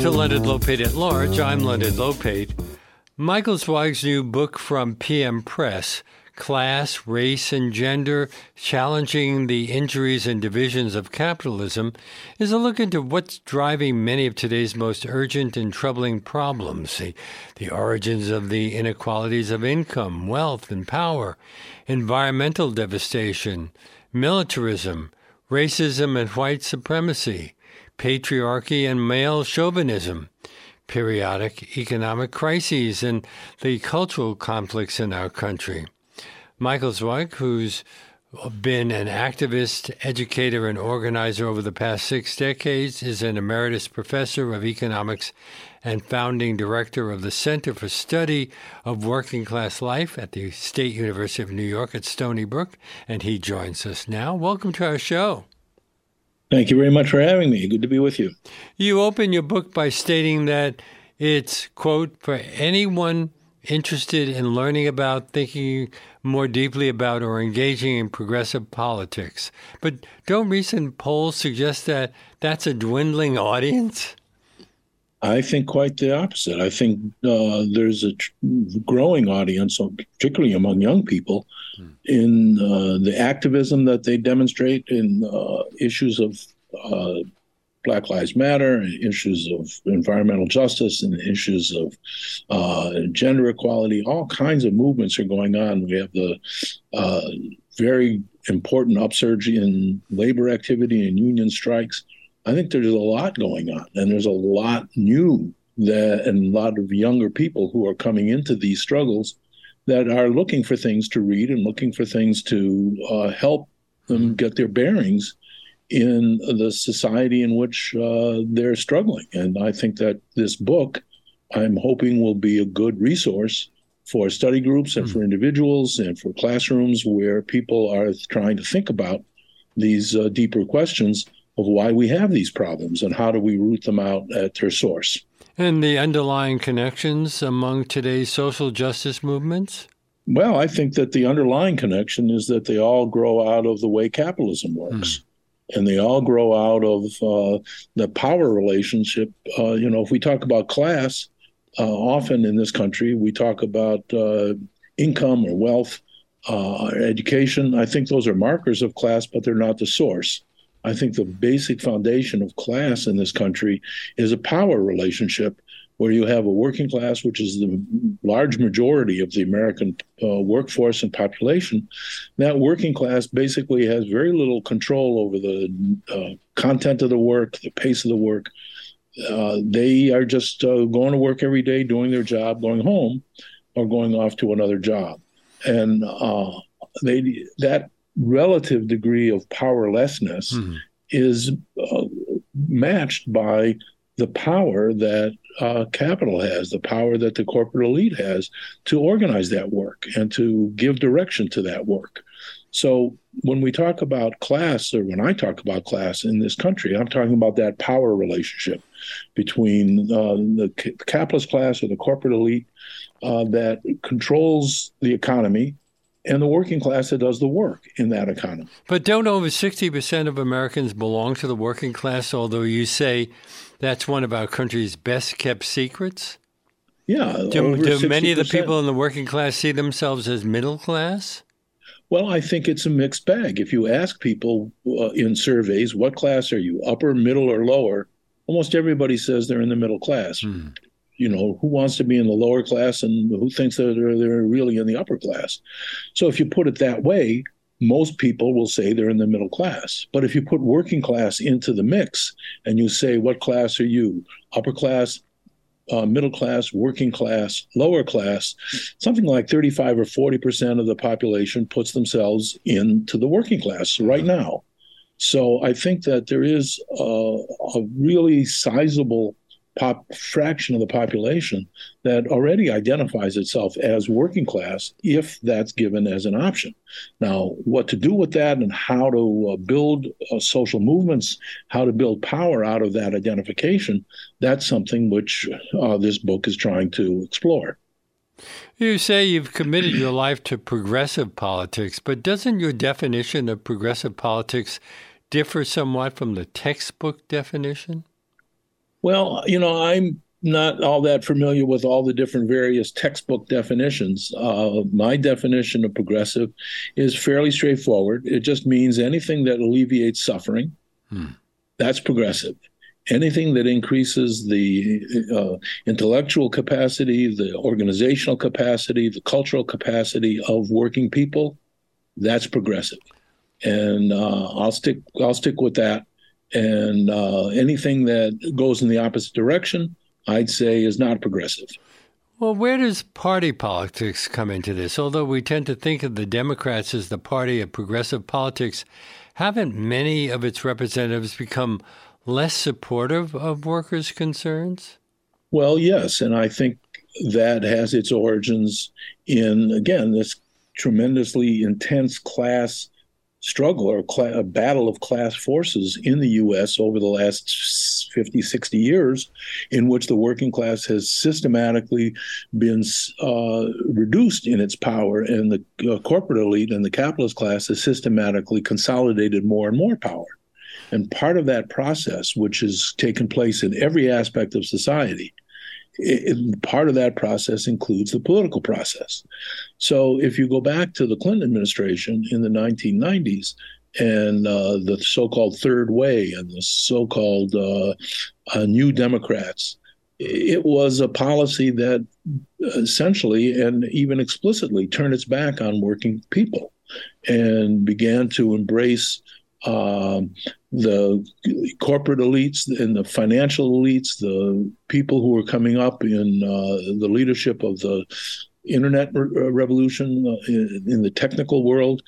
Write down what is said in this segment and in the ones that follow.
to Leonard Lopate at Large. I'm Leonard Lopate. Michael Zweig's new book from PM Press, Class, Race, and Gender Challenging the Injuries and Divisions of Capitalism, is a look into what's driving many of today's most urgent and troubling problems the, the origins of the inequalities of income, wealth, and power, environmental devastation, militarism, racism, and white supremacy patriarchy and male chauvinism, periodic economic crises, and the cultural conflicts in our country. Michael Zweig, who's been an activist, educator, and organizer over the past six decades, is an emeritus professor of economics and founding director of the Center for Study of Working Class Life at the State University of New York at Stony Brook, and he joins us now. Welcome to our show. Thank you very much for having me. Good to be with you. You open your book by stating that it's, quote, for anyone interested in learning about, thinking more deeply about, or engaging in progressive politics. But don't recent polls suggest that that's a dwindling audience? I think quite the opposite. I think uh, there's a tr- growing audience, particularly among young people, hmm. in uh, the activism that they demonstrate in uh, issues of uh, Black Lives Matter, issues of environmental justice, and issues of uh, gender equality. All kinds of movements are going on. We have the uh, very important upsurge in labor activity and union strikes I think there's a lot going on, and there's a lot new that, and a lot of younger people who are coming into these struggles that are looking for things to read and looking for things to uh, help them get their bearings in the society in which uh, they're struggling. And I think that this book, I'm hoping, will be a good resource for study groups and mm. for individuals and for classrooms where people are trying to think about these uh, deeper questions of why we have these problems and how do we root them out at their source. And the underlying connections among today's social justice movements? Well, I think that the underlying connection is that they all grow out of the way capitalism works. Hmm. And they all grow out of uh, the power relationship. Uh, you know, if we talk about class, uh, often in this country, we talk about uh, income or wealth, uh, education. I think those are markers of class, but they're not the source. I think the basic foundation of class in this country is a power relationship where you have a working class, which is the large majority of the American uh, workforce and population. That working class basically has very little control over the uh, content of the work, the pace of the work. Uh, they are just uh, going to work every day, doing their job, going home, or going off to another job, and uh, they that relative degree of powerlessness mm-hmm. is uh, matched by the power that uh, capital has, the power that the corporate elite has to organize that work and to give direction to that work. So when we talk about class, or when I talk about class in this country, I'm talking about that power relationship between uh, the capitalist class or the corporate elite uh, that controls the economy and the working class that does the work in that economy. But don't over 60% of Americans belong to the working class, although you say that's one of our country's best kept secrets? Yeah. Do, do many of the people in the working class see themselves as middle class? Well, I think it's a mixed bag. If you ask people uh, in surveys, what class are you, upper, middle, or lower? Almost everybody says they're in the middle class. Hmm you know, who wants to be in the lower class and who thinks that they're, they're really in the upper class? So if you put it that way, most people will say they're in the middle class. But if you put working class into the mix and you say, what class are you? Upper class, uh, middle class, working class, lower class, something like 35 or 40% of the population puts themselves into the working class right now. So I think that there is a, a really sizable pop fraction of the population that already identifies itself as working class if that's given as an option. Now, what to do with that and how to uh, build uh, social movements, how to build power out of that identification, that's something which uh, this book is trying to explore. You say you've committed your life to progressive politics, but doesn't your definition of progressive politics differ somewhat from the textbook definition? Well, you know, I'm not all that familiar with all the different various textbook definitions. Uh, my definition of progressive is fairly straightforward. It just means anything that alleviates suffering. Hmm. That's progressive. Anything that increases the uh, intellectual capacity, the organizational capacity, the cultural capacity of working people, that's progressive. And uh, I'll stick. I'll stick with that. And uh, anything that goes in the opposite direction, I'd say is not progressive. Well, where does party politics come into this? Although we tend to think of the Democrats as the party of progressive politics, haven't many of its representatives become less supportive of workers' concerns? Well, yes. And I think that has its origins in, again, this tremendously intense class struggle or a battle of class forces in the U.S. over the last 50, 60 years, in which the working class has systematically been uh, reduced in its power, and the uh, corporate elite and the capitalist class has systematically consolidated more and more power. And part of that process, which has taken place in every aspect of society, it, part of that process includes the political process. So if you go back to the Clinton administration in the 1990s and uh, the so-called third way and the so-called uh, uh, new Democrats, it was a policy that essentially and even explicitly turned its back on working people and began to embrace um, the corporate elites and the financial elites, the people who are coming up in uh, the leadership of the internet re- uh, revolution uh, in, in, the technical world,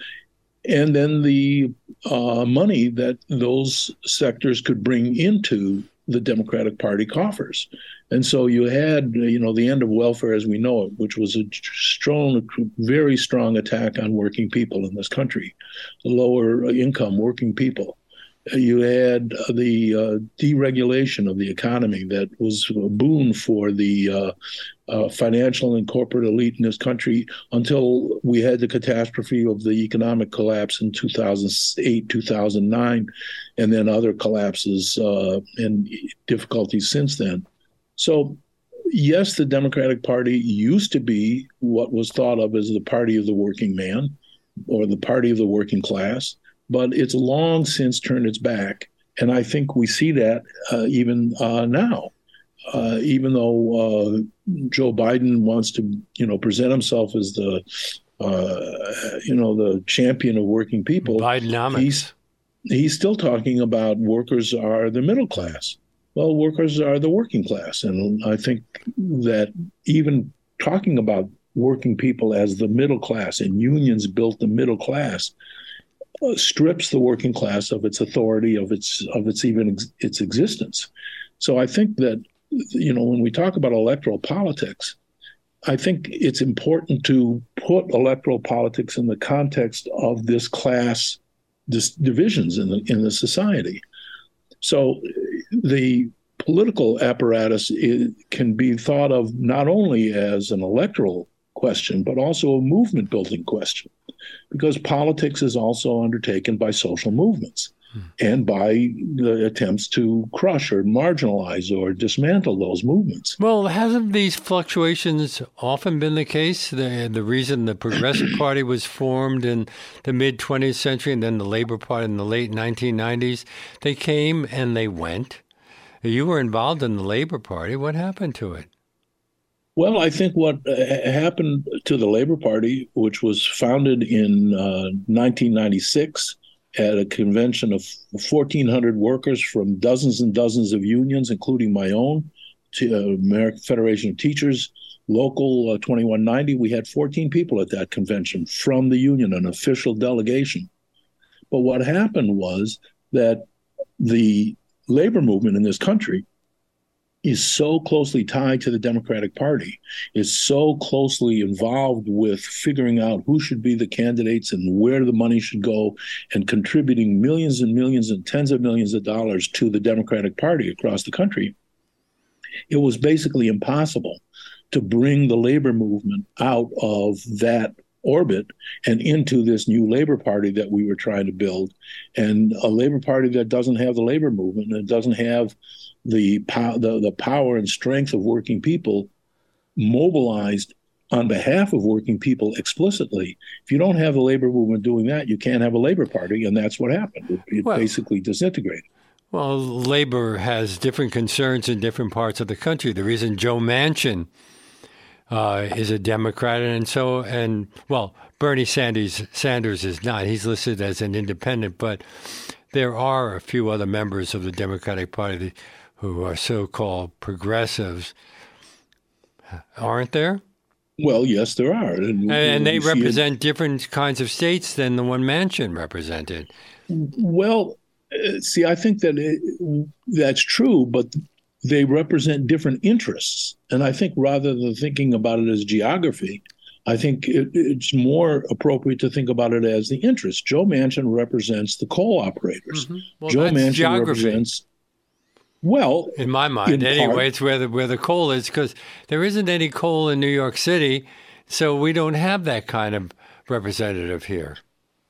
and then the uh, money that those sectors could bring into the Democratic Party coffers. And so you had, you know, the end of welfare as we know it, which was a strong, very strong attack on working people in this country, lower income working people. You had the uh, deregulation of the economy that was a boon for the uh, uh, financial and corporate elite in this country until we had the catastrophe of the economic collapse in 2008, 2009, and then other collapses uh, and difficulties since then. So, yes, the Democratic Party used to be what was thought of as the party of the working man or the party of the working class but it's long since turned its back. And I think we see that uh, even uh, now. Uh, even though uh, Joe Biden wants to, you know, present himself as the, uh, you know, the champion of working people, Bidenomics. He's, he's still talking about workers are the middle class. Well, workers are the working class, and I think that even talking about working people as the middle class and unions built the middle class Uh, strips the working class of its authority, of its of its even ex- its existence. So I think that you know when we talk about electoral politics, I think it's important to put electoral politics in the context of this class this divisions in the in the society. So uh, the political apparatus uh, can be thought of not only as an electoral question, but also a movement building question because politics is also undertaken by social movements hmm. and by the attempts to crush or marginalize or dismantle those movements. Well, hasn't these fluctuations often been the case? The, the reason the Progressive Party was formed in the mid 20th century and then the Labor Party in the late 1990s, they came and they went. You were involved in the Labor Party. What happened to it? Well, I think what uh, happened to the Labor Party, which was founded in uh, 1996 at a convention of 1,400 workers from dozens and dozens of unions, including my own, to, uh, American Federation of Teachers, Local uh, 2190. We had 14 people at that convention from the union, an official delegation. But what happened was that the labor movement in this country is so closely tied to the Democratic Party, is so closely involved with figuring out who should be the candidates and where the money should go, and contributing millions and millions and tens of millions of dollars to the Democratic Party across the country, it was basically impossible to bring the labor movement out of that orbit and into this new labor party that we were trying to build. And a labor party that doesn't have the labor movement and doesn't have the, the, the power and strength of working people mobilized on behalf of working people explicitly. If you don't have the labor movement doing that, you can't have a labor party, and that's what happened. It, it well, basically disintegrated. Well, labor has different concerns in different parts of the country. The reason Joe Manchin uh, is a Democrat, and so and well, Bernie Sanders Sanders is not. He's listed as an independent, but there are a few other members of the Democratic Party who are so-called progressives, aren't there? Well, yes, there are, and, and they represent different kinds of states than the one Manchin represented. Well, uh, see, I think that it, that's true, but they represent different interests. And I think rather than thinking about it as geography, I think it, it's more appropriate to think about it as the interest. Joe Manchin represents the coal operators. Mm-hmm. Well, Joe Manchin geography. represents. Well, in my mind, in anyway, part, it's where the where the coal is because there isn't any coal in New York City, so we don't have that kind of representative here.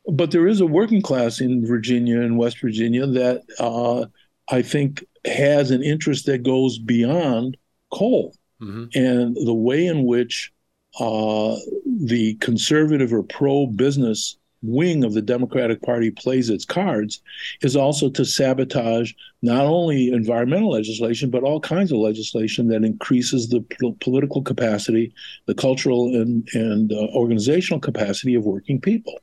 But there is a working class in Virginia and West Virginia that uh, I think has an interest that goes beyond coal. Mm-hmm. And the way in which uh, the conservative or pro business wing of the Democratic Party plays its cards is also to sabotage not only environmental legislation, but all kinds of legislation that increases the p- political capacity, the cultural and, and uh, organizational capacity of working people.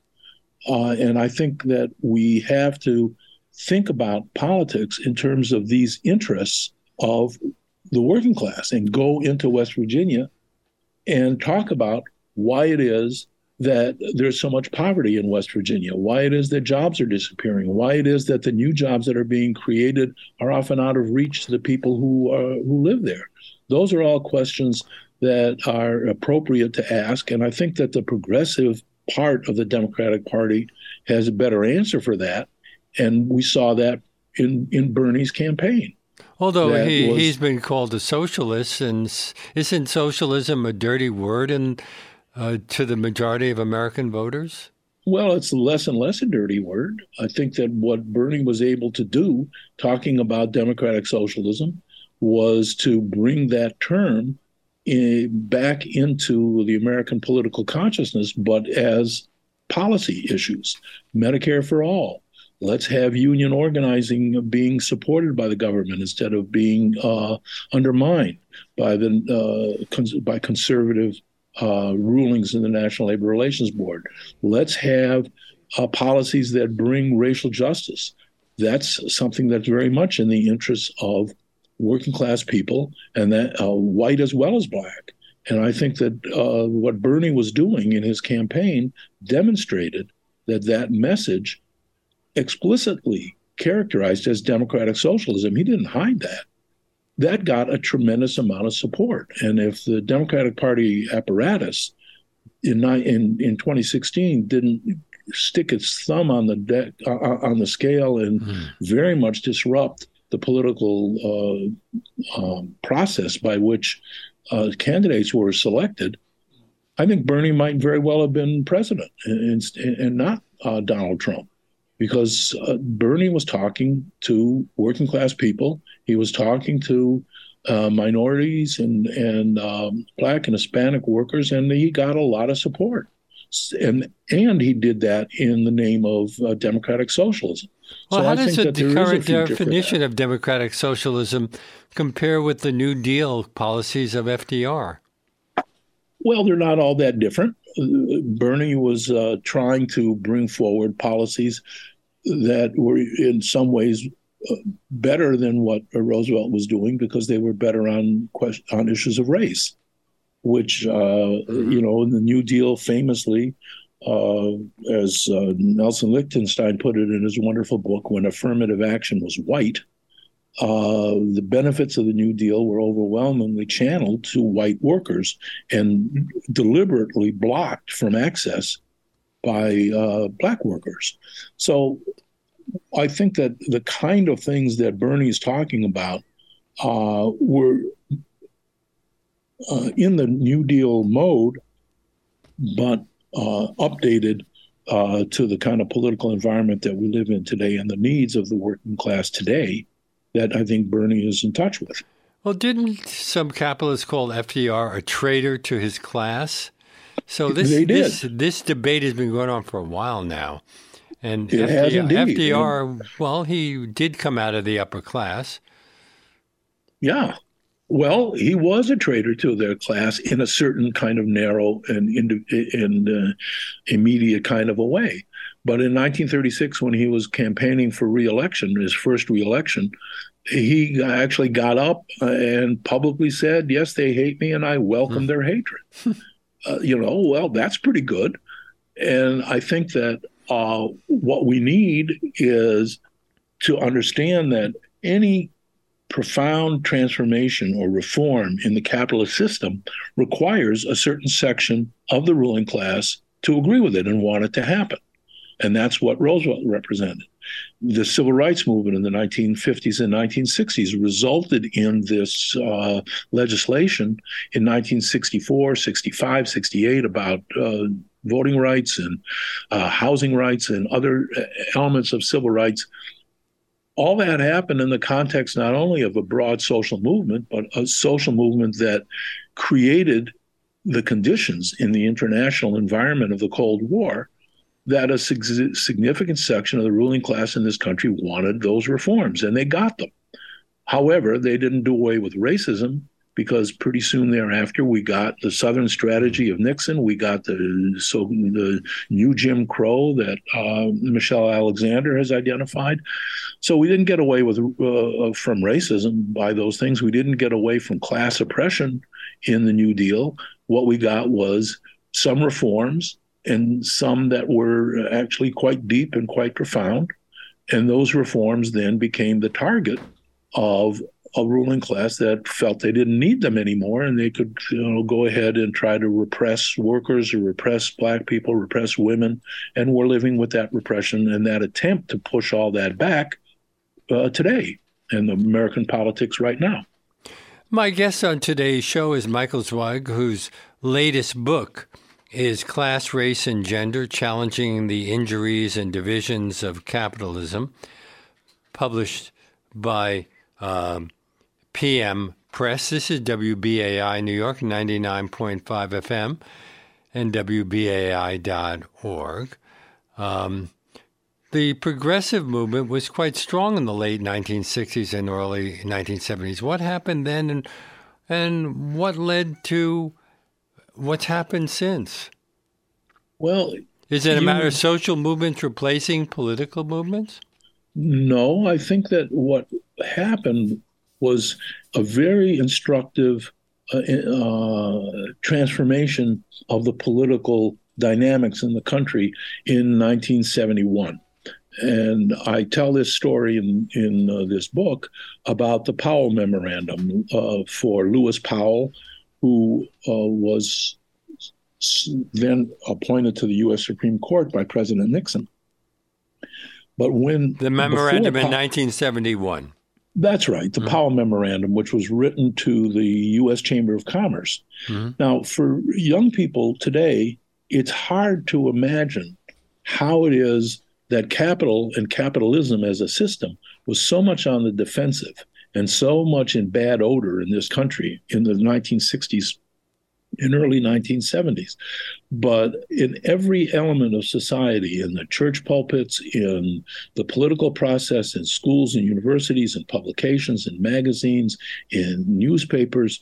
Uh, and I think that we have to think about politics in terms of these interests of the working class and go into West Virginia and talk about why it is that there's so much poverty in West Virginia, why it is that jobs are disappearing, why it is that the new jobs that are being created are often out of reach to the people who are, who live there. Those are all questions that are appropriate to ask, and I think that the progressive part of the Democratic Party has a better answer for that and we saw that in in Bernie's campaign. Although he, was, he's been called a socialist, and isn't socialism a dirty word in, uh, to the majority of American voters? Well, it's less and less a dirty word. I think that what Bernie was able to do, talking about democratic socialism, was to bring that term in, back into the American political consciousness, but as policy issues. Medicare for all, Let's have union organizing being supported by the government instead of being uh, undermined by the uh, cons- by conservative uh, rulings in the National Labor Relations Board. Let's have uh, policies that bring racial justice. That's something that's very much in the interests of working class people, and that uh, white as well as black. And I think that uh, what Bernie was doing in his campaign demonstrated that that message explicitly characterized as democratic socialism. He didn't hide that. That got a tremendous amount of support. And if the Democratic Party apparatus in in, in 2016 didn't stick its thumb on the deck uh, uh, on the scale and mm. very much disrupt the political uh, um, process by which uh, candidates were selected, I think Bernie might very well have been president and, and not uh, Donald Trump because uh, Bernie was talking to working class people. He was talking to uh, minorities and and um, black and Hispanic workers, and he got a lot of support. And and he did that in the name of uh, democratic socialism. Well, so how I does the current definition of democratic socialism compare with the New Deal policies of FDR? Well, they're not all that different. Bernie was uh, trying to bring forward policies that were in some ways uh, better than what Roosevelt was doing because they were better on question, on issues of race, which uh, mm-hmm. you know in the New Deal famously, uh, as uh, Nelson Lichtenstein put it in his wonderful book, when affirmative action was white. Uh, the benefits of the New Deal were overwhelmingly channeled to white workers and deliberately blocked from access by uh, black workers. So I think that the kind of things that Bernie is talking about uh, were uh, in the New Deal mode, but uh, updated uh, to the kind of political environment that we live in today and the needs of the working class today that I think Bernie is in touch with. Well, didn't some capitalists call FDR a traitor to his class? So this this this debate has been going on for a while now, and it FDR, FDR, well, he did come out of the upper class. Yeah, well, he was a traitor to their class in a certain kind of narrow and, and uh, immediate kind of a way. But in 1936, when he was campaigning for reelection, his first reelection, he actually got up and publicly said, Yes, they hate me, and I welcome mm. their hatred. uh, you know, well, that's pretty good. And I think that uh, what we need is to understand that any profound transformation or reform in the capitalist system requires a certain section of the ruling class to agree with it and want it to happen. And that's what Roosevelt represented. The civil rights movement in the 1950s and 1960s resulted in this uh, legislation in 1964, 65, 68 about uh, voting rights and uh, housing rights and other uh, elements of civil rights all that happened in the context not only of a broad social movement, but a social movement that created the conditions in the international environment of the Cold War that a significant section of the ruling class in this country wanted those reforms, and they got them. However, they didn't do away with racism because pretty soon thereafter we got the Southern strategy of Nixon. We got the so the new Jim Crow that uh, Michelle Alexander has identified. So we didn't get away with uh, from racism by those things. We didn't get away from class oppression in the New Deal. What we got was some reforms and some that were actually quite deep and quite profound. And those reforms then became the target of a ruling class that felt they didn't need them anymore and they could you know go ahead and try to repress workers or repress black people repress women and we're living with that repression and that attempt to push all that back uh, today in american politics right now my guest on today's show is michael zweig whose latest book is class race and gender challenging the injuries and divisions of capitalism published by um, PM Press. This is WBAI New York 99.5 FM and WBAI.org. Um, the progressive movement was quite strong in the late 1960s and early 1970s. What happened then and, and what led to what's happened since? Well, is it a matter of social movements replacing political movements? No, I think that what happened was a very instructive uh, uh, transformation of the political dynamics in the country in 1971. And I tell this story in, in uh, this book about the Powell Memorandum uh, for Lewis Powell, who uh, was then appointed to the U.S. Supreme Court by President Nixon. But when the memorandum in 1971. That's right, the mm-hmm. Powell Memorandum, which was written to the U.S. Chamber of Commerce. Mm-hmm. Now, for young people today, it's hard to imagine how it is that capital and capitalism as a system was so much on the defensive and so much in bad odor in this country in the 1960s in early 1970s. But in every element of society, in the church pulpits, in the political process, in schools and universities, and publications, and magazines, in newspapers,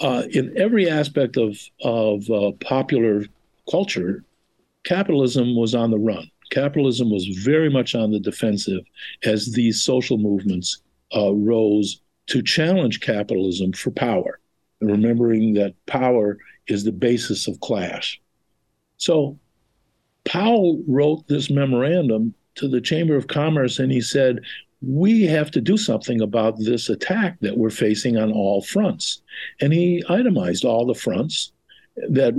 uh, in every aspect of of uh, popular culture, capitalism was on the run. Capitalism was very much on the defensive as these social movements uh, rose to challenge capitalism for power remembering that power is the basis of class. So Powell wrote this memorandum to the Chamber of Commerce and he said, we have to do something about this attack that we're facing on all fronts. And he itemized all the fronts that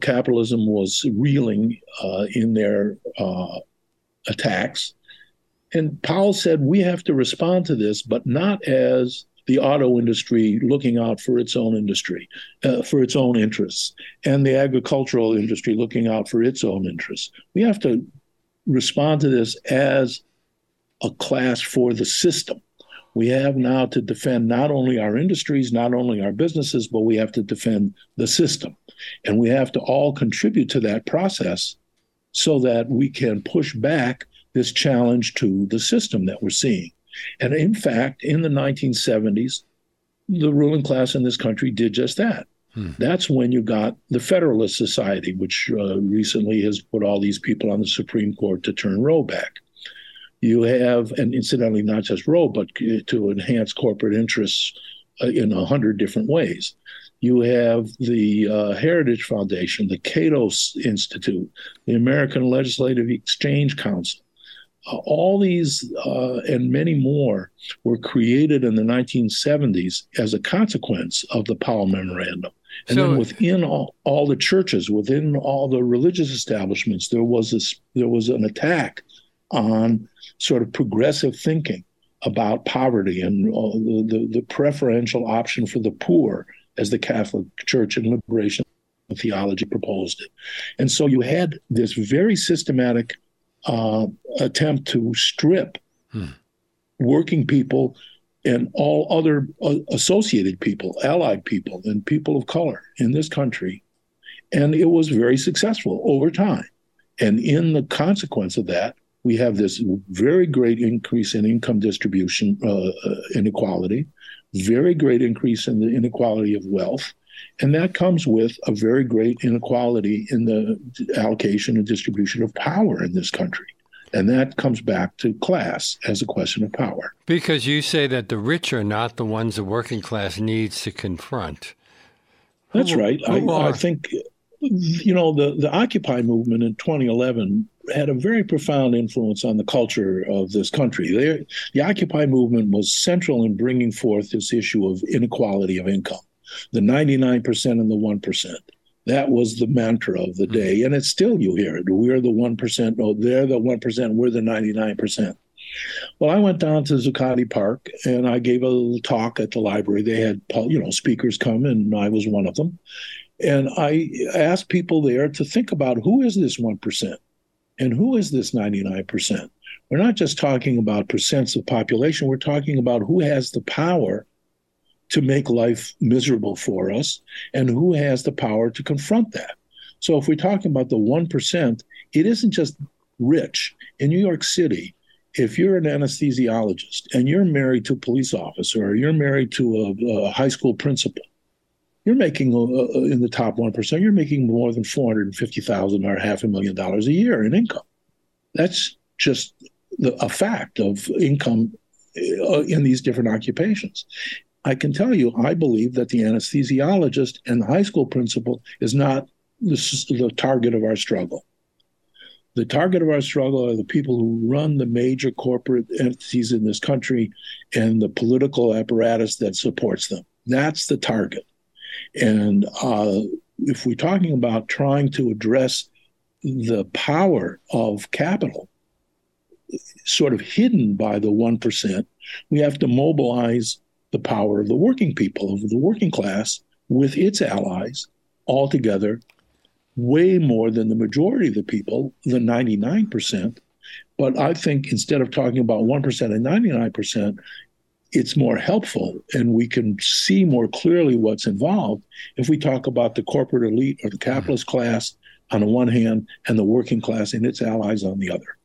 capitalism was reeling uh, in their uh, attacks. And Powell said, we have to respond to this, but not as the auto industry looking out for its own industry, uh, for its own interests, and the agricultural industry looking out for its own interests. We have to respond to this as a class for the system. We have now to defend not only our industries, not only our businesses, but we have to defend the system. And we have to all contribute to that process so that we can push back this challenge to the system that we're seeing. And in fact, in the 1970s, the ruling class in this country did just that. Hmm. That's when you got the Federalist Society, which uh, recently has put all these people on the Supreme Court to turn Roe back. You have, and incidentally, not just Roe, but to enhance corporate interests uh, in a hundred different ways. You have the uh, Heritage Foundation, the Cato Institute, the American Legislative Exchange Council, uh, all these uh, and many more were created in the 1970s as a consequence of the Powell Memorandum. And so, then within all, all the churches, within all the religious establishments, there was this there was an attack on sort of progressive thinking about poverty and uh, the, the, the preferential option for the poor as the Catholic Church and liberation theology proposed it. And so you had this very systematic uh, attempt to strip hmm. working people and all other uh, associated people, allied people, and people of color in this country. And it was very successful over time. And in the consequence of that, we have this very great increase in income distribution uh, uh inequality, very great increase in the inequality of wealth, and that comes with a very great inequality in the allocation and distribution of power in this country. And that comes back to class as a question of power. Because you say that the rich are not the ones the working class needs to confront. That's right. I, I, think, you know, the, the Occupy movement in 2011 had a very profound influence on the culture of this country. They, the Occupy movement was central in bringing forth this issue of inequality of income the 99% and the 1%. That was the mantra of the day. And it's still, you hear it. Oh, we're the 1%. No, they're the 1%. We're the 99%. Well, I went down to Zuccotti Park and I gave a little talk at the library. They had, you know, speakers come, and I was one of them. And I asked people there to think about who is this 1% and who is this 99%. We're not just talking about percents of population, we're talking about who has the power to make life miserable for us and who has the power to confront that. So if we're talking about the 1%, it isn't just rich. In New York City, if you're an anesthesiologist and you're married to a police officer or you're married to a, a high school principal, you're making uh, uh in the top 1%, you're making more than 450,000 or half a million dollars a year in income. That's just the, a fact of income uh, in these different occupations. I can tell you, I believe that the anesthesiologist and the high school principal is not the, the target of our struggle. The target of our struggle are the people who run the major corporate entities in this country and the political apparatus that supports them. That's the target. And uh, if we're talking about trying to address the power of capital, sort of hidden by the 1%, we have to mobilize the power of the working people, of the working class, with its allies all together, way more than the majority of the people, the 99%. But I think instead of talking about 1% and 99%, it's more helpful and we can see more clearly what's involved if we talk about the corporate elite or the capitalist class on the one hand and the working class and its allies on the other.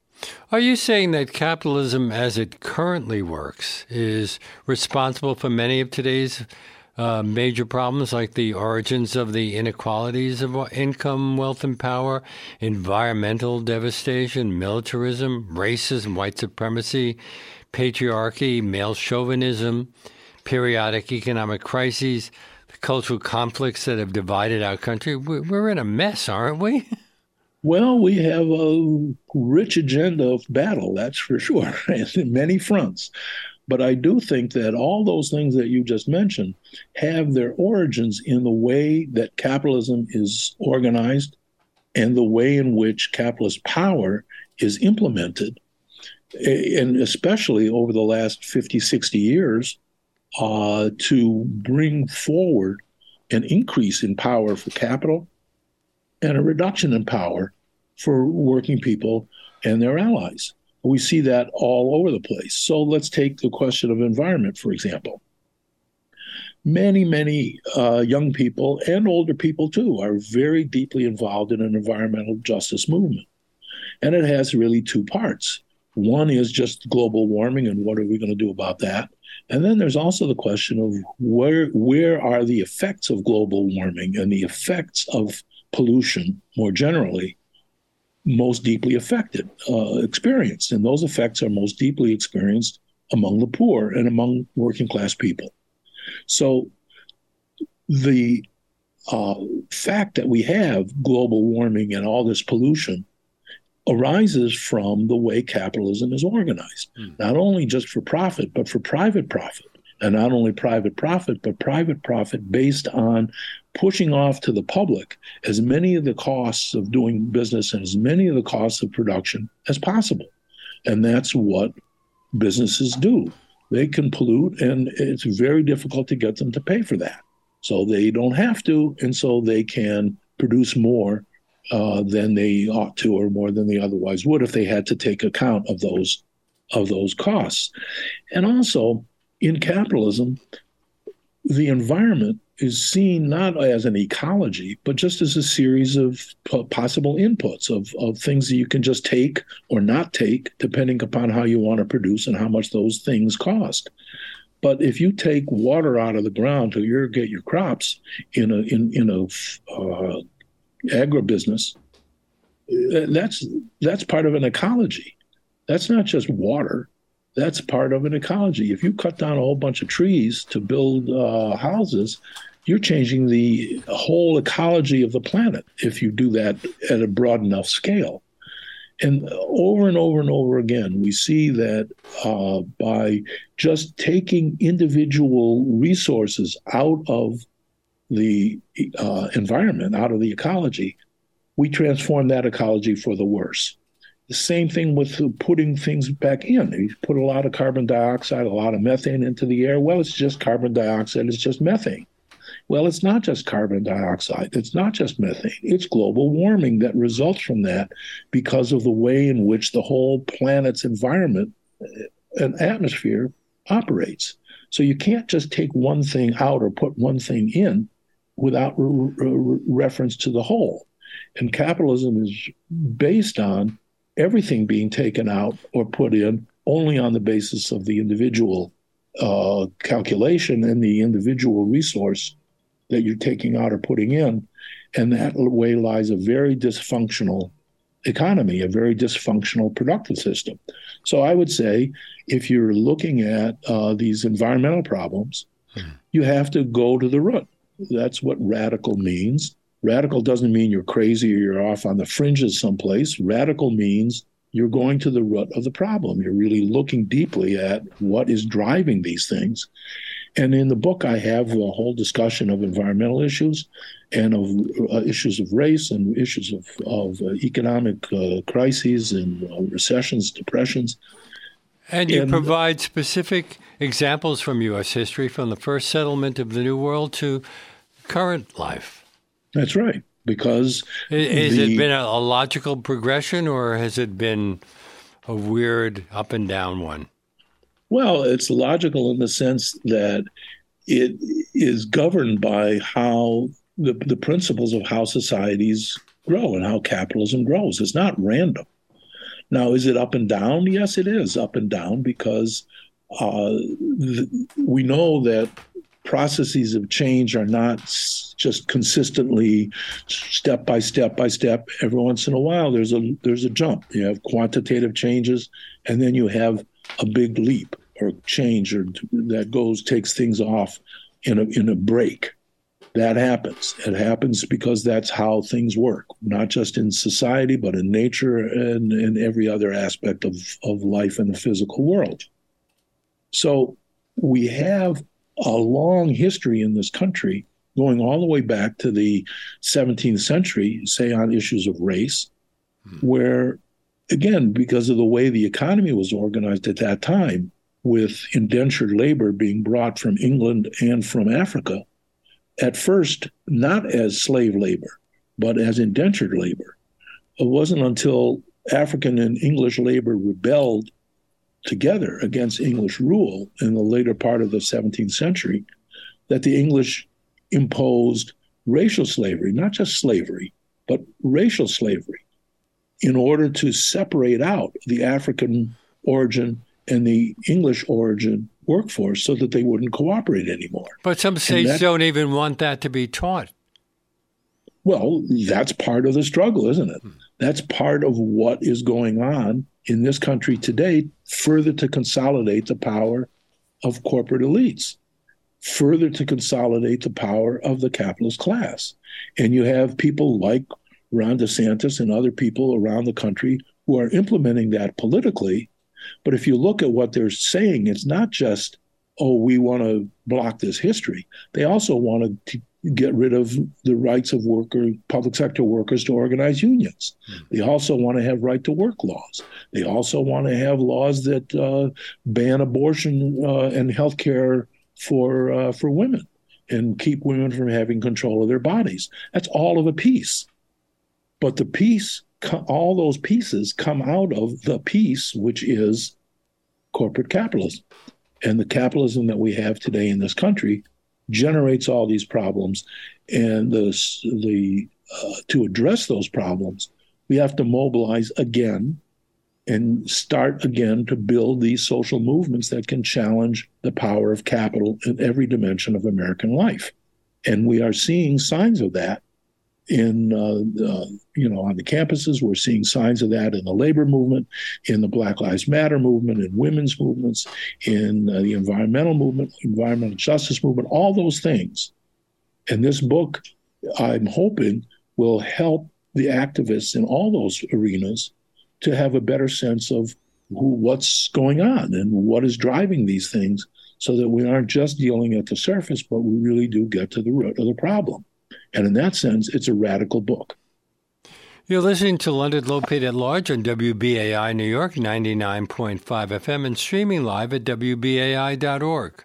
Are you saying that capitalism as it currently works is responsible for many of today's uh, major problems like the origins of the inequalities of income, wealth, and power, environmental devastation, militarism, racism, white supremacy, patriarchy, male chauvinism, periodic economic crises, the cultural conflicts that have divided our country? We're in a mess, aren't we? Well, we have a rich agenda of battle, that's for sure, in many fronts. But I do think that all those things that you just mentioned have their origins in the way that capitalism is organized and the way in which capitalist power is implemented. And especially over the last 50, 60 years, uh, to bring forward an increase in power for capital and a reduction in power for working people and their allies. We see that all over the place. So let's take the question of environment, for example. Many, many uh, young people and older people too are very deeply involved in an environmental justice movement. And it has really two parts. One is just global warming and what are we going to do about that? And then there's also the question of where where are the effects of global warming and the effects of pollution more generally most deeply affected, uh, experienced, and those effects are most deeply experienced among the poor and among working class people. So the uh, fact that we have global warming and all this pollution arises from the way capitalism is organized, mm. not only just for profit, but for private profit. And not only private profit, but private profit based on pushing off to the public as many of the costs of doing business and as many of the costs of production as possible. And that's what businesses do. They can pollute, and it's very difficult to get them to pay for that. So they don't have to, and so they can produce more uh, than they ought to, or more than they otherwise would if they had to take account of those of those costs. And also, in capitalism, the environment is seen not as an ecology, but just as a series of possible inputs of, of things that you can just take or not take, depending upon how you want to produce and how much those things cost. But if you take water out of the ground to irrigate your crops in a in in a uh, agribusiness, that's that's part of an ecology. That's not just water. That's part of an ecology. If you cut down a whole bunch of trees to build uh, houses, you're changing the whole ecology of the planet if you do that at a broad enough scale. And over and over and over again, we see that uh, by just taking individual resources out of the uh, environment, out of the ecology, we transform that ecology for the worse. The same thing with putting things back in. You put a lot of carbon dioxide, a lot of methane into the air. Well, it's just carbon dioxide, it's just methane. Well, it's not just carbon dioxide, it's not just methane, it's global warming that results from that because of the way in which the whole planet's environment uh, and atmosphere operates. So you can't just take one thing out or put one thing in without re- re- reference to the whole. And capitalism is based on everything being taken out or put in only on the basis of the individual uh, calculation and the individual resource that you're taking out or putting in. And that way lies a very dysfunctional economy, a very dysfunctional productive system. So I would say if you're looking at uh, these environmental problems, hmm. you have to go to the root. That's what radical means. Radical doesn't mean you're crazy or you're off on the fringes someplace. Radical means you're going to the root of the problem. You're really looking deeply at what is driving these things. And in the book, I have a whole discussion of environmental issues and of uh, issues of race and issues of, of uh, economic uh, crises and uh, recessions, depressions. And you and, provide specific examples from U.S. history, from the first settlement of the New World to current life. That's right. Because has the, it been a, logical progression, or has it been a weird up and down one? Well, it's logical in the sense that it is governed by how the, the principles of how societies grow and how capitalism grows. It's not random. Now, is it up and down? Yes, it is up and down because uh, th- we know that processes of change are not just consistently step by step by step. Every once in a while there's a there's a jump. You have quantitative changes and then you have a big leap or change or that goes takes things off in a in a break. That happens. It happens because that's how things work not just in society but in nature and in every other aspect of of life in the physical world. So we have a long history in this country going all the way back to the 17th century, say on issues of race, hmm. where, again, because of the way the economy was organized at that time, with indentured labor being brought from England and from Africa, at first not as slave labor, but as indentured labor. It wasn't until African and English labor rebelled together against English rule in the later part of the 17th century that the English imposed racial slavery, not just slavery, but racial slavery, in order to separate out the African origin and the English origin workforce so that they wouldn't cooperate anymore. But some states that, don't even want that to be taught. Well, that's part of the struggle, isn't it? Hmm. That's part of what is going on in this country today, further to consolidate the power of corporate elites, further to consolidate the power of the capitalist class. And you have people like Ron DeSantis and other people around the country who are implementing that politically. But if you look at what they're saying, it's not just, oh, we want to block this history. They also want to get rid of the rights of worker, public sector workers to organize unions. Mm. They also want to have right to work laws. They also want to have laws that uh, ban abortion uh, and health care for uh, for women and keep women from having control of their bodies. That's all of a piece. But the piece, all those pieces come out of the piece, which is corporate capitalism. And the capitalism that we have today in this country generates all these problems. And the, the uh, to address those problems, we have to mobilize again and start again to build these social movements that can challenge the power of capital in every dimension of American life. And we are seeing signs of that in uh, you know on the campuses. We're seeing signs of that in the labor movement, in the Black Lives Matter movement, in women's movements, in uh, the environmental movement, environmental justice movement, all those things. And this book, I'm hoping, will help the activists in all those arenas to have a better sense of who, what's going on and what is driving these things so that we aren't just dealing at the surface, but we really do get to the root of the problem. And in that sense, it's a radical book. You're listening to Leonard Lopate at Large on WBAI New York 99.5 FM and streaming live at WBAI.org.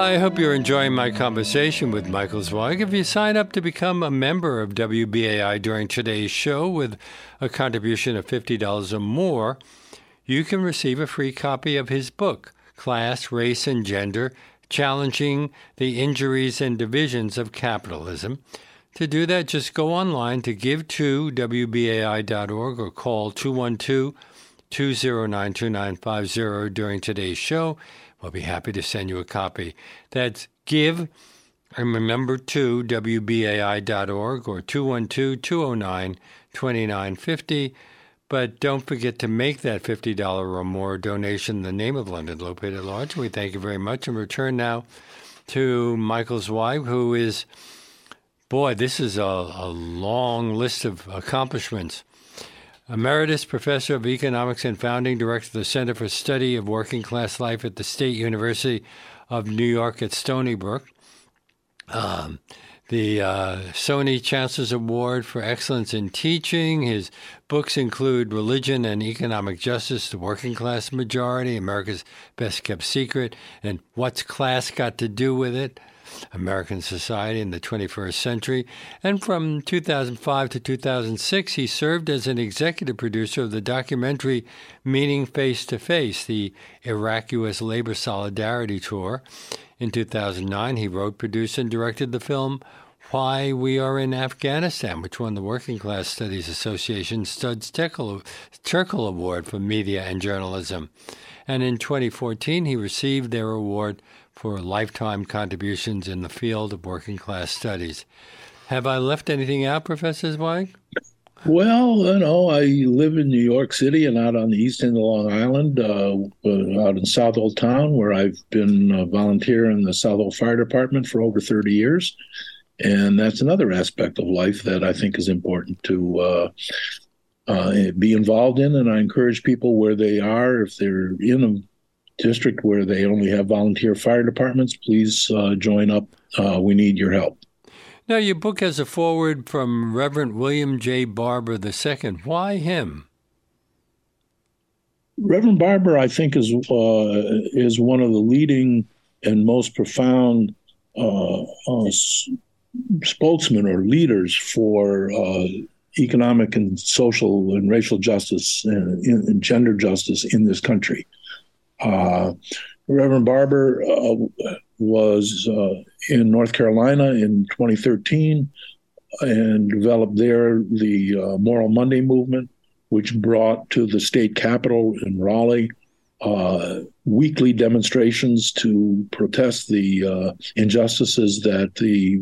I hope you're enjoying my conversation with Michael Zweig. If you sign up to become a member of WBAI during today's show with a contribution of $50 or more, you can receive a free copy of his book, Class, Race, and Gender Challenging the Injuries and Divisions of Capitalism. To do that, just go online to give2wbai.org or call 212 209 2950 during today's show We'll be happy to send you a copy. That's give, and remember to WBAI.org or 212 209 2950. But don't forget to make that $50 or more donation in the name of Leonard Lopate at Large. We thank you very much and return now to Michael Zweig, who is, boy, this is a, a long list of accomplishments. Emeritus Professor of Economics and founding director of the Center for Study of Working Class Life at the State University of New York at Stony Brook. Um, the uh, SUNY Chancellor's Award for Excellence in Teaching. His books include Religion and Economic Justice, The Working Class Majority, America's Best Kept Secret, and What's Class Got to Do with It? American Society in the 21st Century, and from 2005 to 2006, he served as an executive producer of the documentary Meeting Face to Face, the Iraq-U.S. Labor Solidarity Tour. In 2009, he wrote, produced, and directed the film why We Are in Afghanistan, which won the Working Class Studies Association Studs Terkel Award for Media and Journalism. And in 2014, he received their award for lifetime contributions in the field of working class studies. Have I left anything out, Professor Zweig? Well, you know, I live in New York City and out on the east end of Long Island, uh, uh out in Southold Town, where I've been a volunteer in the Southold Fire Department for over 30 years. And that's another aspect of life that I think is important to uh, uh, be involved in. And I encourage people where they are, if they're in a district where they only have volunteer fire departments, please uh, join up. Uh, we need your help. Now, your book has a foreword from Reverend William J. Barber II. Why him? Reverend Barber, I think, is uh, is one of the leading and most profound uh, uh, spokesmen or leaders for uh, economic and social and racial justice and, and gender justice in this country. Uh, Reverend Barber uh, was in North Carolina in 2013 and developed there the Moral Monday movement which brought to the state capitol in Raleigh uh, weekly demonstrations to protest the uh, injustices that the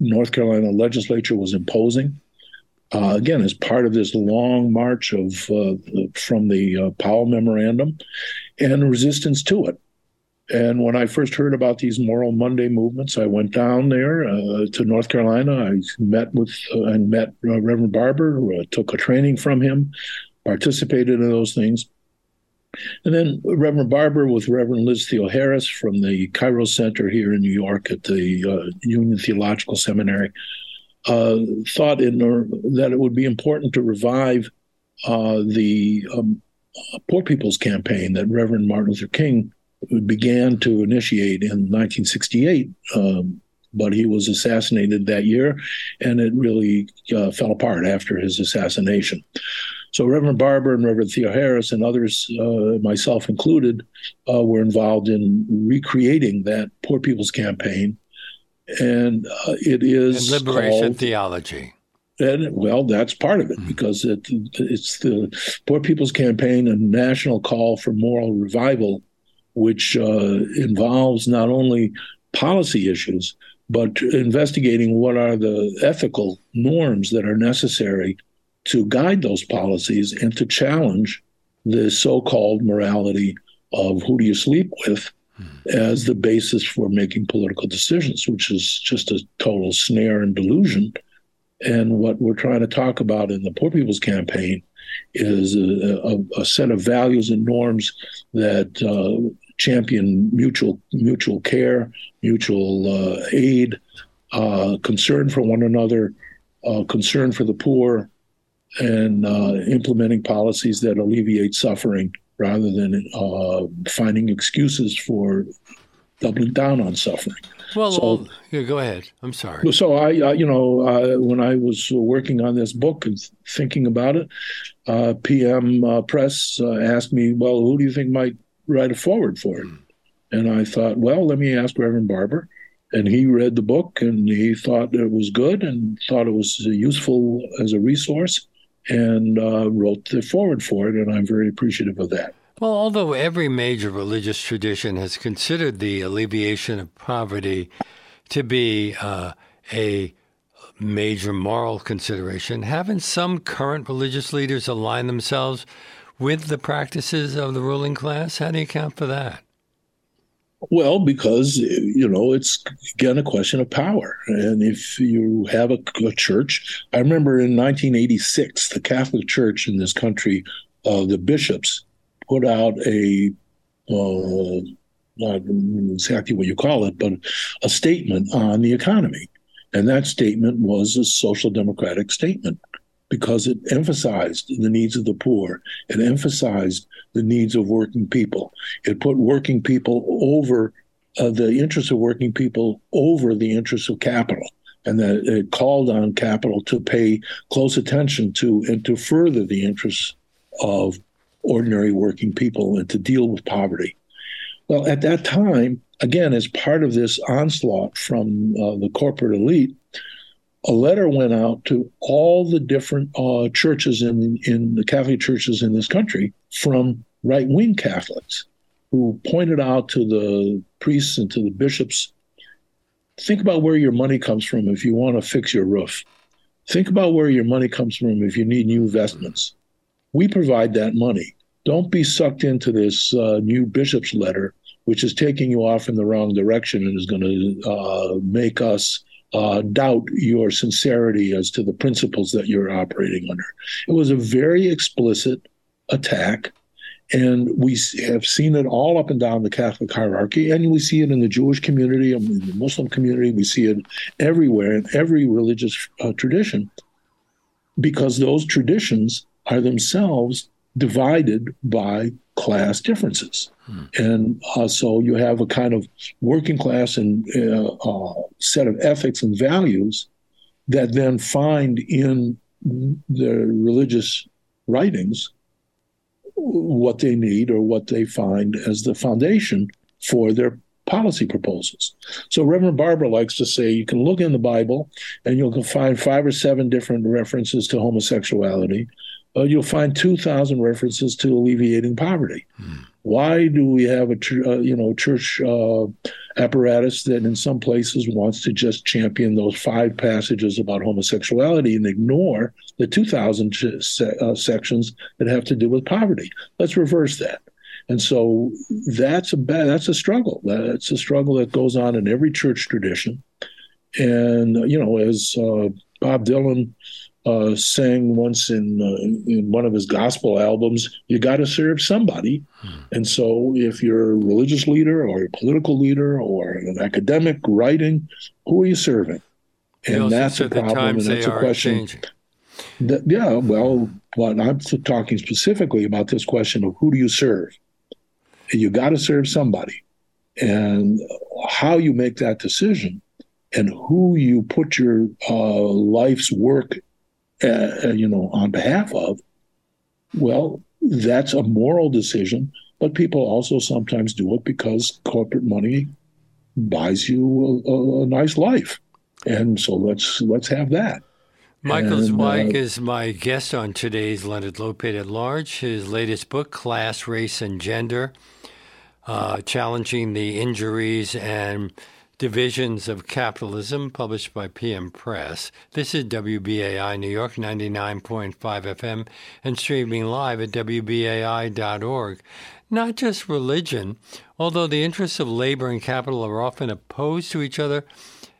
North Carolina legislature was imposing. Uh, again, as part of this long march of uh, from the uh, Powell Memorandum and resistance to it. And when I first heard about these Moral Monday movements, I went down there uh, to North Carolina. I met with uh, and met uh, Reverend Barber, uh, took a training from him, participated in those things. And then Reverend Barber with Reverend Liz Theoharis from the Kairos Center here in New York at the uh, Union Theological Seminary uh, thought in, that it would be important to revive the um, Poor People's Campaign that Reverend Martin Luther King began to initiate in 1968. Um, but he was assassinated that year, and it really uh, fell apart after his assassination. So Reverend Barber and Reverend Theoharis and others, uh, myself included, uh, were involved in recreating that Poor People's Campaign, and uh, it is and liberation called, theology. And well, that's part of it mm-hmm. because it, it's the Poor People's Campaign, a national call for moral revival which uh, involves not only policy issues, but investigating what are the ethical norms that are necessary to guide those policies and to challenge the so called morality of who do you sleep with as the basis for making political decisions, which is just a total snare and delusion. And what we're trying to talk about in the Poor People's Campaign is a, a, a set of values and norms that uh, champion mutual mutual care, mutual uh, aid, uh, concern for one another, uh, concern for the poor, and uh, implementing policies that alleviate suffering rather than uh, finding excuses for doubling down on suffering. Well, so, yeah, go ahead. I'm sorry. So I, I you know, uh, when I was working on this book and thinking about it, uh, PM uh, Press uh, asked me, "Well, who do you think might write a forward for it. And I thought, well, let me ask Reverend Barber. And he read the book and he thought it was good and thought it was useful as a resource and uh, wrote the forward for it. And I'm very appreciative of that. Well, although every major religious tradition has considered the alleviation of poverty to be uh, a major moral consideration, haven't some current religious leaders aligned themselves with the practices of the ruling class? How do you account for that? Well, because you know it's again a question of power, and if you have a, a church, I remember in 1986, the Catholic Church in this country, uh, the bishops put out a uh, not exactly what you call it, but a statement on the economy, and that statement was a social democratic statement because it emphasized the needs of the poor. It emphasized the needs of working people. It put working people over uh, the interests of working people over the interests of capital. And that it called on capital to pay close attention to and to further the interests of ordinary working people and to deal with poverty. Well, at that time, again, as part of this onslaught from uh, the corporate elite, a letter went out to all the different uh, churches in in the Catholic churches in this country from right wing Catholics who pointed out to the priests and to the bishops think about where your money comes from if you want to fix your roof. Think about where your money comes from if you need new vestments. We provide that money. Don't be sucked into this uh, new bishop's letter, which is taking you off in the wrong direction and is going to uh, make us uh, doubt your sincerity as to the principles that you're operating under. It was a very explicit attack. And we have seen it all up and down the Catholic hierarchy, and we see it in the Jewish community, and in the Muslim community. We see it everywhere in every religious uh, tradition, because those traditions are themselves divided by class differences. Hmm. And uh, so you have a kind of working class and uh, uh, set of ethics and values that then find in the religious writings what they need or what they find as the foundation for their policy proposals. So Reverend Barber likes to say you can look in the Bible and you'll find five or seven different references to homosexuality uh, you'll find 2,000 references to alleviating poverty. Hmm. Why do we have a uh, you know church uh, apparatus that in some places wants to just champion those five passages about homosexuality and ignore the 2,000 se- uh, sections that have to do with poverty? Let's reverse that. And so that's a bad, that's a struggle. That's a struggle that goes on in every church tradition. And you know, as uh, Bob Dylan uh, sang once in uh, in one of his gospel albums, "You got to serve somebody." Hmm. And so, if you're a religious leader or a political leader or an academic writing, who are you serving? And that's a problem, and that's a question. That, yeah, well, but I'm talking specifically about this question of who do you serve? You got to serve somebody, and how you make that decision and who you put your uh, life's work uh, you know, on behalf of, well, that's a moral decision. But people also sometimes do it because corporate money buys you a, a nice life, and so let's let's have that. Michael Zweig uh, is my guest on today's Leonard Lopate at Large. His latest book, Class, Race, and Gender, uh, challenging the injuries and Divisions of Capitalism, published by PM Press. This is WBAI New York 99.5 FM and streaming live at WBAI.org. Not just religion, although the interests of labor and capital are often opposed to each other,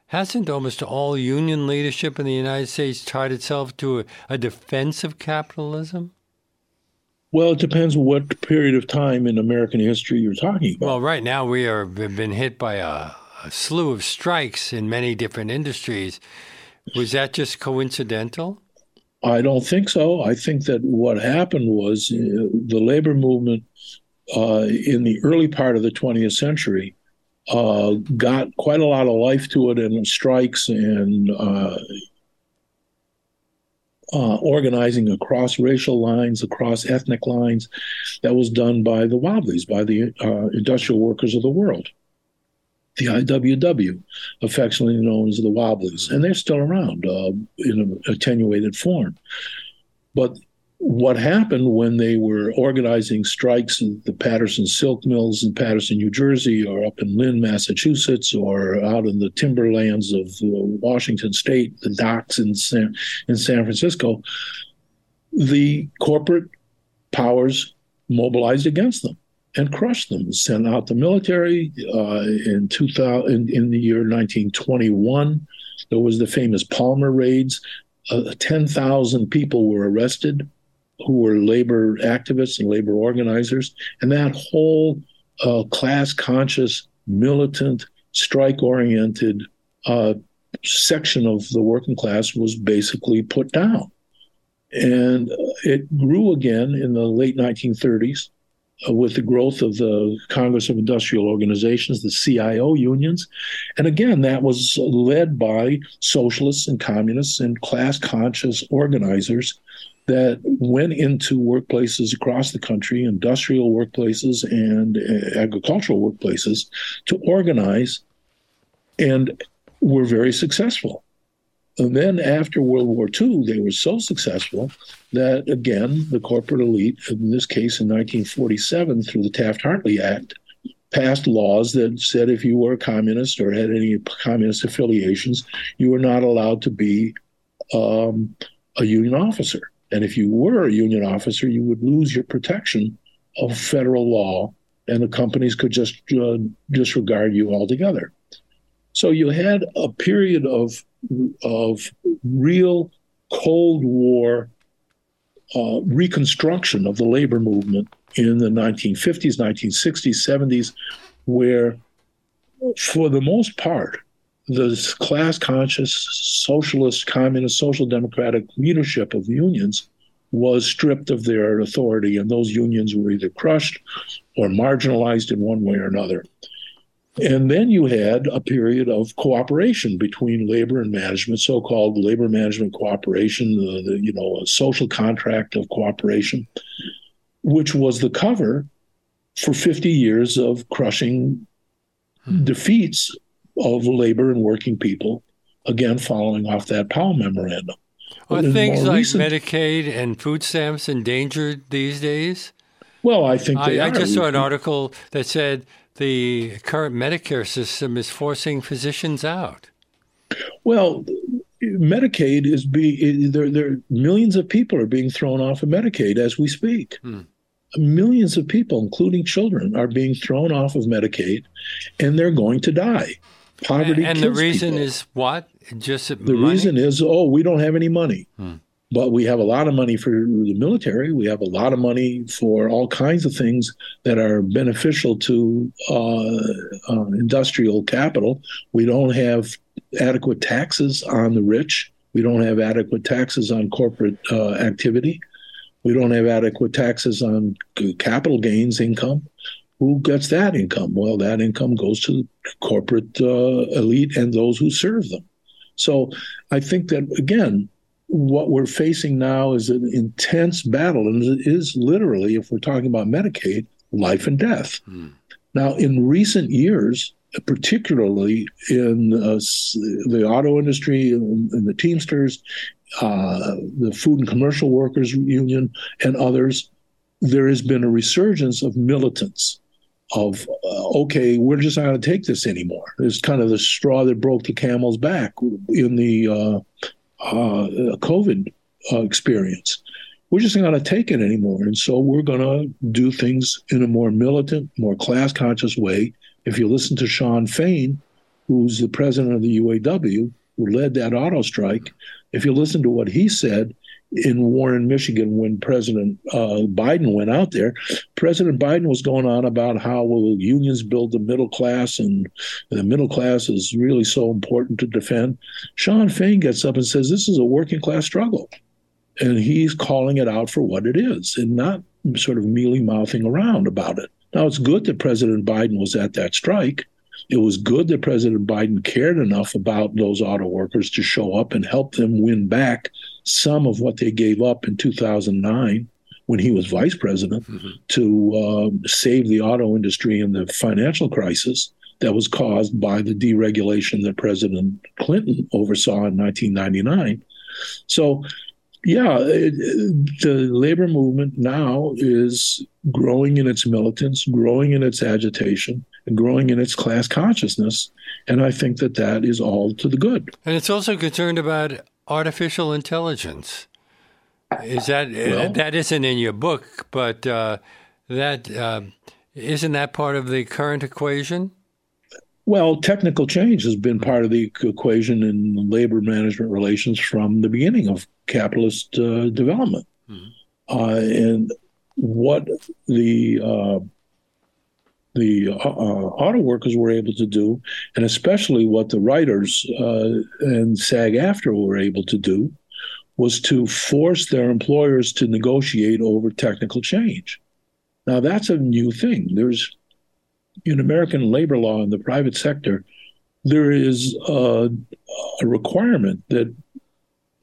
hasn't almost all union leadership in the United States tied itself to a, a defense of capitalism? Well, it depends what period of time in American history you're talking about. Well, right now we are been hit by a a slew of strikes in many different industries. Was that just coincidental? I don't think so. I think that what happened was uh, the labor movement uh, in the early part of the 20th century uh, got quite a lot of life to it and strikes and uh, uh, organizing across racial lines, across ethnic lines. That was done by the Wobblies, by the uh, industrial workers of the world the IWW, affectionately known as the Wobblies, and they're still around uh, in an attenuated form. But what happened when they were organizing strikes in the Paterson silk mills in Paterson, New Jersey, or up in Lynn, Massachusetts, or out in the timberlands of uh, Washington State, the docks in San, in San Francisco, the corporate powers mobilized against them and crushed them. Sent out the military uh, in 2000 in, in, the year 1921. There was the famous Palmer raids. Uh, 10,000 people were arrested who were labor activists and labor organizers, and that whole uh, class conscious, militant, strike oriented uh, section of the working class was basically put down. And it grew again in the late 1930s uh, with the growth of the Congress of Industrial Organizations, the CIO unions. And again, that was led by socialists and communists and class conscious organizers that went into workplaces across the country, industrial workplaces and uh, agricultural workplaces, to organize and were very successful. And then after World War II, they were so successful that, again, the corporate elite, in this case in 1947, through the Taft Hartley Act, passed laws that said if you were a communist or had any communist affiliations, you were not allowed to be um, a union officer. And if you were a union officer, you would lose your protection of federal law, and the companies could just uh, disregard you altogether. So you had a period of of real Cold War uh, reconstruction of the labor movement in the 1950s, 1960s, 70s, where, for the most part, the class conscious socialist, communist, social democratic leadership of unions was stripped of their authority, and those unions were either crushed or marginalized in one way or another. And then you had a period of cooperation between labor and management, so-called labor management cooperation, the, the, you know, a social contract of cooperation, which was the cover for 50 years of crushing hmm. defeats of labor and working people, again following off that Powell memorandum. Are things like recent, Medicaid and food stamps endangered these days? Well, I think I, I, just saw an article that said the current Medicare system is forcing physicians out. Well, Medicaid is being there. There millions of people are being thrown off of Medicaid as we speak. Hmm. Millions of people, including children, are being thrown off of Medicaid, and they're going to die. Poverty and, and the reason people. is what? Just the money? reason is oh, we don't have any money. Hmm. But we have a lot of money for the military. We have a lot of money for all kinds of things that are beneficial to uh, uh, industrial capital. We don't have adequate taxes on the rich. We don't have adequate taxes on corporate uh, activity. We don't have adequate taxes on capital gains income. Who gets that income? Well, that income goes to the corporate uh, elite and those who serve them. So I think that, again, what we're facing now is an intense battle, and it is literally, if we're talking about Medicaid, life and death. Hmm. Now, in recent years, particularly in uh, the auto industry and the Teamsters, uh, the Food and Commercial Workers Union, and others, there has been a resurgence of militants. Of uh, okay, we're just not going to take this anymore. It's kind of the straw that broke the camel's back in the uh, COVID uh, experience. We're just not going to take it anymore. And so we're going to do things in a more militant, more class conscious way. If you listen to Shawn Fain, who's the president of the UAW, who led that auto strike, if you listen to what he said, in Warren, Michigan, when President uh, Biden went out there, President Biden was going on about how will unions build the middle class, and the middle class is really so important to defend. Shawn Fain gets up and says this is a working class struggle, and he's calling it out for what it is, and not sort of mealy mouthing around about it. Now it's good that President Biden was at that strike. It was good that President Biden cared enough about those auto workers to show up and help them win back some of what they gave up in 2009 when he was vice president mm-hmm. to uh, save the auto industry in the financial crisis that was caused by the deregulation that President Clinton oversaw in 1999. So, yeah, it, the labor movement now is growing in its militance, growing in its agitation, and growing in its class consciousness. And I think that that is all to the good. And it's also concerned about artificial intelligence. Is that well, that isn't in your book, but uh, that uh, not that part of the current equation? Well, technical change has been part of the equation in labor management relations from the beginning of capitalist uh, development. Mm-hmm. Uh, and what the uh, the uh, auto workers were able to do, and especially what the writers uh, and SAG-AFTRA were able to do, was to force their employers to negotiate over technical change. Now that's a new thing. There's in American labor law in the private sector, there is a, a requirement that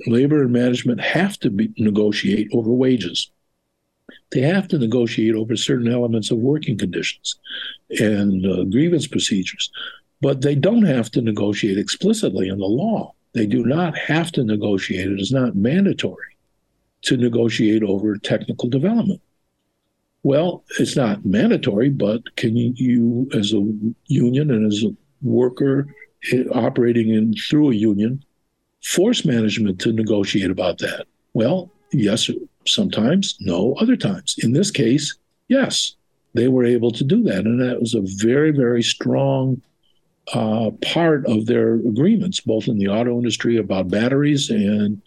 labor and management have to be, negotiate over wages they have to negotiate over certain elements of working conditions and uh, grievance procedures, but they don't have to negotiate explicitly in the law. They do not have to negotiate. It is not mandatory to negotiate over technical development. Well, it's not mandatory, but can you, as a union and as a worker eh, operating in through a union, force management to negotiate about that? Well, yes, sometimes, no, other times. In this case, yes, they were able to do that. And that was a very, very strong uh, part of their agreements, both in the auto industry about batteries and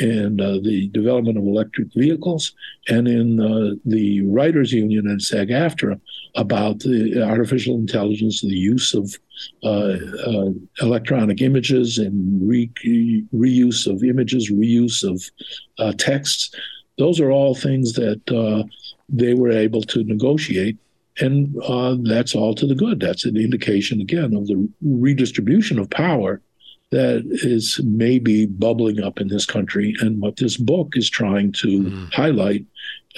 and uh, the development of electric vehicles, and in uh, the writers' union and SAG-AFTRA about the artificial intelligence, the use of uh, uh, electronic images and re- reuse of images, reuse of uh, texts. Those are all things that they were able to negotiate and uh, that's all to the good. That's an indication, again, of the redistribution of power that is maybe bubbling up in this country, and what this book is trying to mm. highlight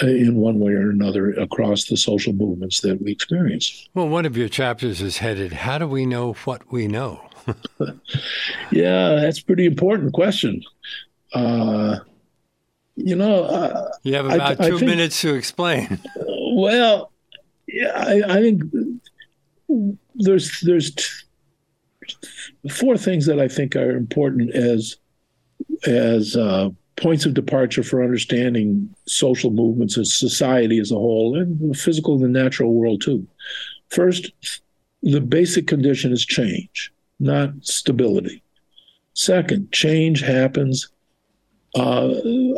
uh, in one way or another across the social movements that we experience. Well, one of your chapters is headed, How Do We Know What We Know? yeah, that's a pretty important question. Uh, you know, uh, you have about I, two I think, minutes to explain. Well, yeah, I, I think there's there's t- four things that I think are important as as uh, points of departure for understanding social movements as society as a whole, and the physical and the natural world too. First, the basic condition is change, not stability. Second, change happens uh,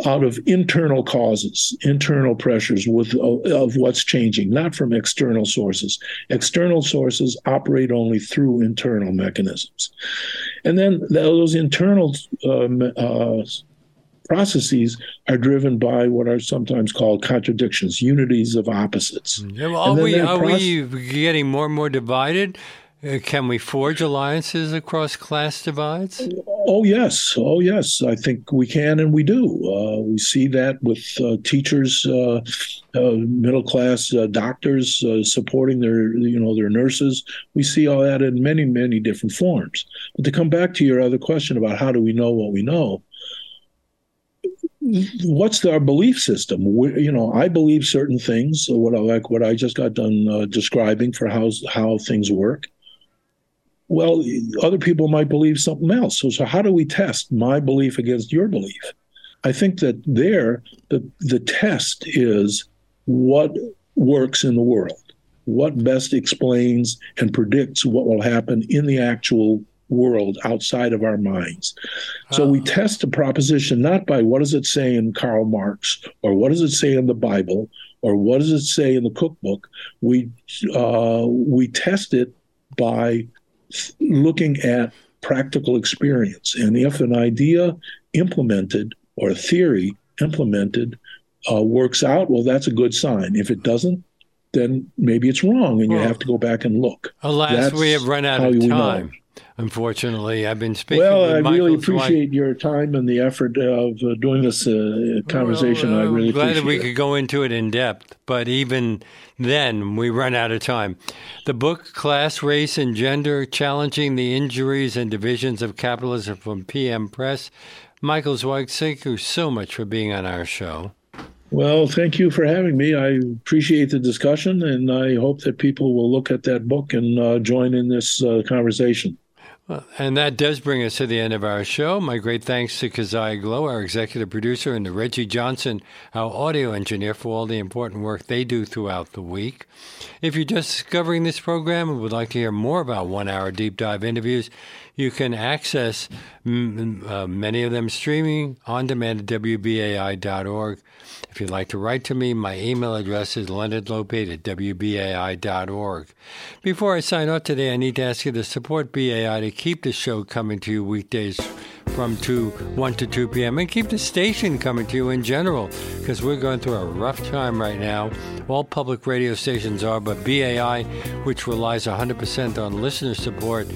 out of internal causes, internal pressures with uh, of what's changing, not from external sources. External sources operate only through internal mechanisms, and then those internal um, uh, processes are driven by what are sometimes called contradictions, unities of opposites. Yeah, well, are we are we getting more and more divided? Uh, can we forge alliances across class divides? Oh, yes. Oh, yes. I think we can and we do. Uh, we see that with uh, teachers, uh, uh middle class uh, doctors supporting their, you know, their nurses. We see all that in many, many different forms. But to come back to your other question about how do we know what we know, what's our belief system? We, you know, I believe certain things. What I like, what I just got done describing for how how things work well, other people might believe something else. So, so how do we test my belief against your belief? I think that there, the, the test is what works in the world, what best explains and predicts what will happen in the actual world outside of our minds. So we test a proposition not by what does it say in Karl Marx or what does it say in the Bible or what does it say in the cookbook. We uh, we test it by looking at practical experience. And if an idea implemented or a theory implemented uh, works out, well, that's a good sign. If it doesn't, then maybe it's wrong and well, you have to go back and look. Alas, that's we have run out of time. Unfortunately, I've been speaking. Well, I Michael really appreciate your time and the effort of uh, doing this uh, conversation. Well, I really glad that we it. could go into it in depth, but even then, we run out of time. The book "Class, Race, and Gender: Challenging the Injuries and Divisions of Capitalism" from PM Press. Michael Zweig, thank you so much for being on our show. Well, thank you for having me. I appreciate the discussion, and I hope that people will look at that book and uh, join in this uh, conversation. And that does bring us to the end of our show. My great thanks to Keziah Glow, our executive producer, and to Reggie Johnson, our audio engineer, for all the important work they do throughout the week. If you're just discovering this program and would like to hear more about one hour deep dive interviews, you can access m- uh, many of them streaming on demand at WBAI.org. If you'd like to write to me, my email address is leonardlopate at WBAI.org. Before I sign off today, I need to ask you to support BAI to keep the show coming to you weekdays from 2, 1 to 2 p.m. and keep the station coming to you in general because we're going through a rough time right now. All public radio stations are, but BAI, which relies 100% on listener support,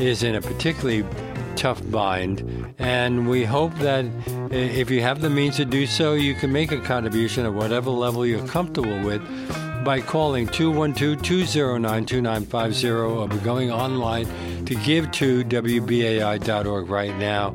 is in a particularly tough bind. And we hope that if you have the means to do so, you can make a contribution at whatever level you're comfortable with by calling 212-209-2950 or by going online to give to WBAI.org right now.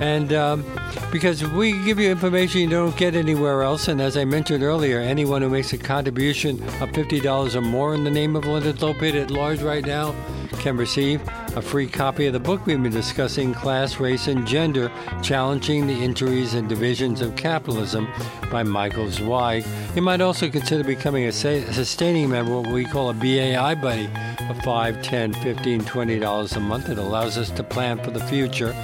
And um, because we give you information you don't get anywhere else, and as I mentioned earlier, anyone who makes a contribution of $50 or more in the name of Leonard Lopate at large right now can receive a free copy of the book we've been discussing, Class, Race, and Gender Challenging the Injuries and Divisions of Capitalism by Michael Zweig. You might also consider becoming a sustaining member, what we call a BAI buddy, for $5, $10, $15, $20 a month. It allows us to plan for the future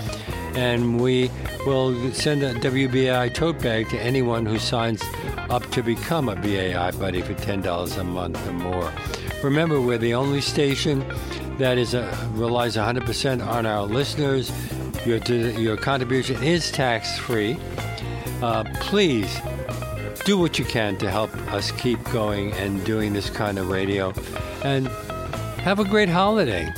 and we will send a WBAI tote bag to anyone who signs up to become a BAI buddy for $10 a month or more. Remember, we're the only station that is a, uh, relies 100% on our listeners. Your, your contribution is tax free. Uh, please do what you can to help us keep going and doing this kind of radio. And have a great holiday.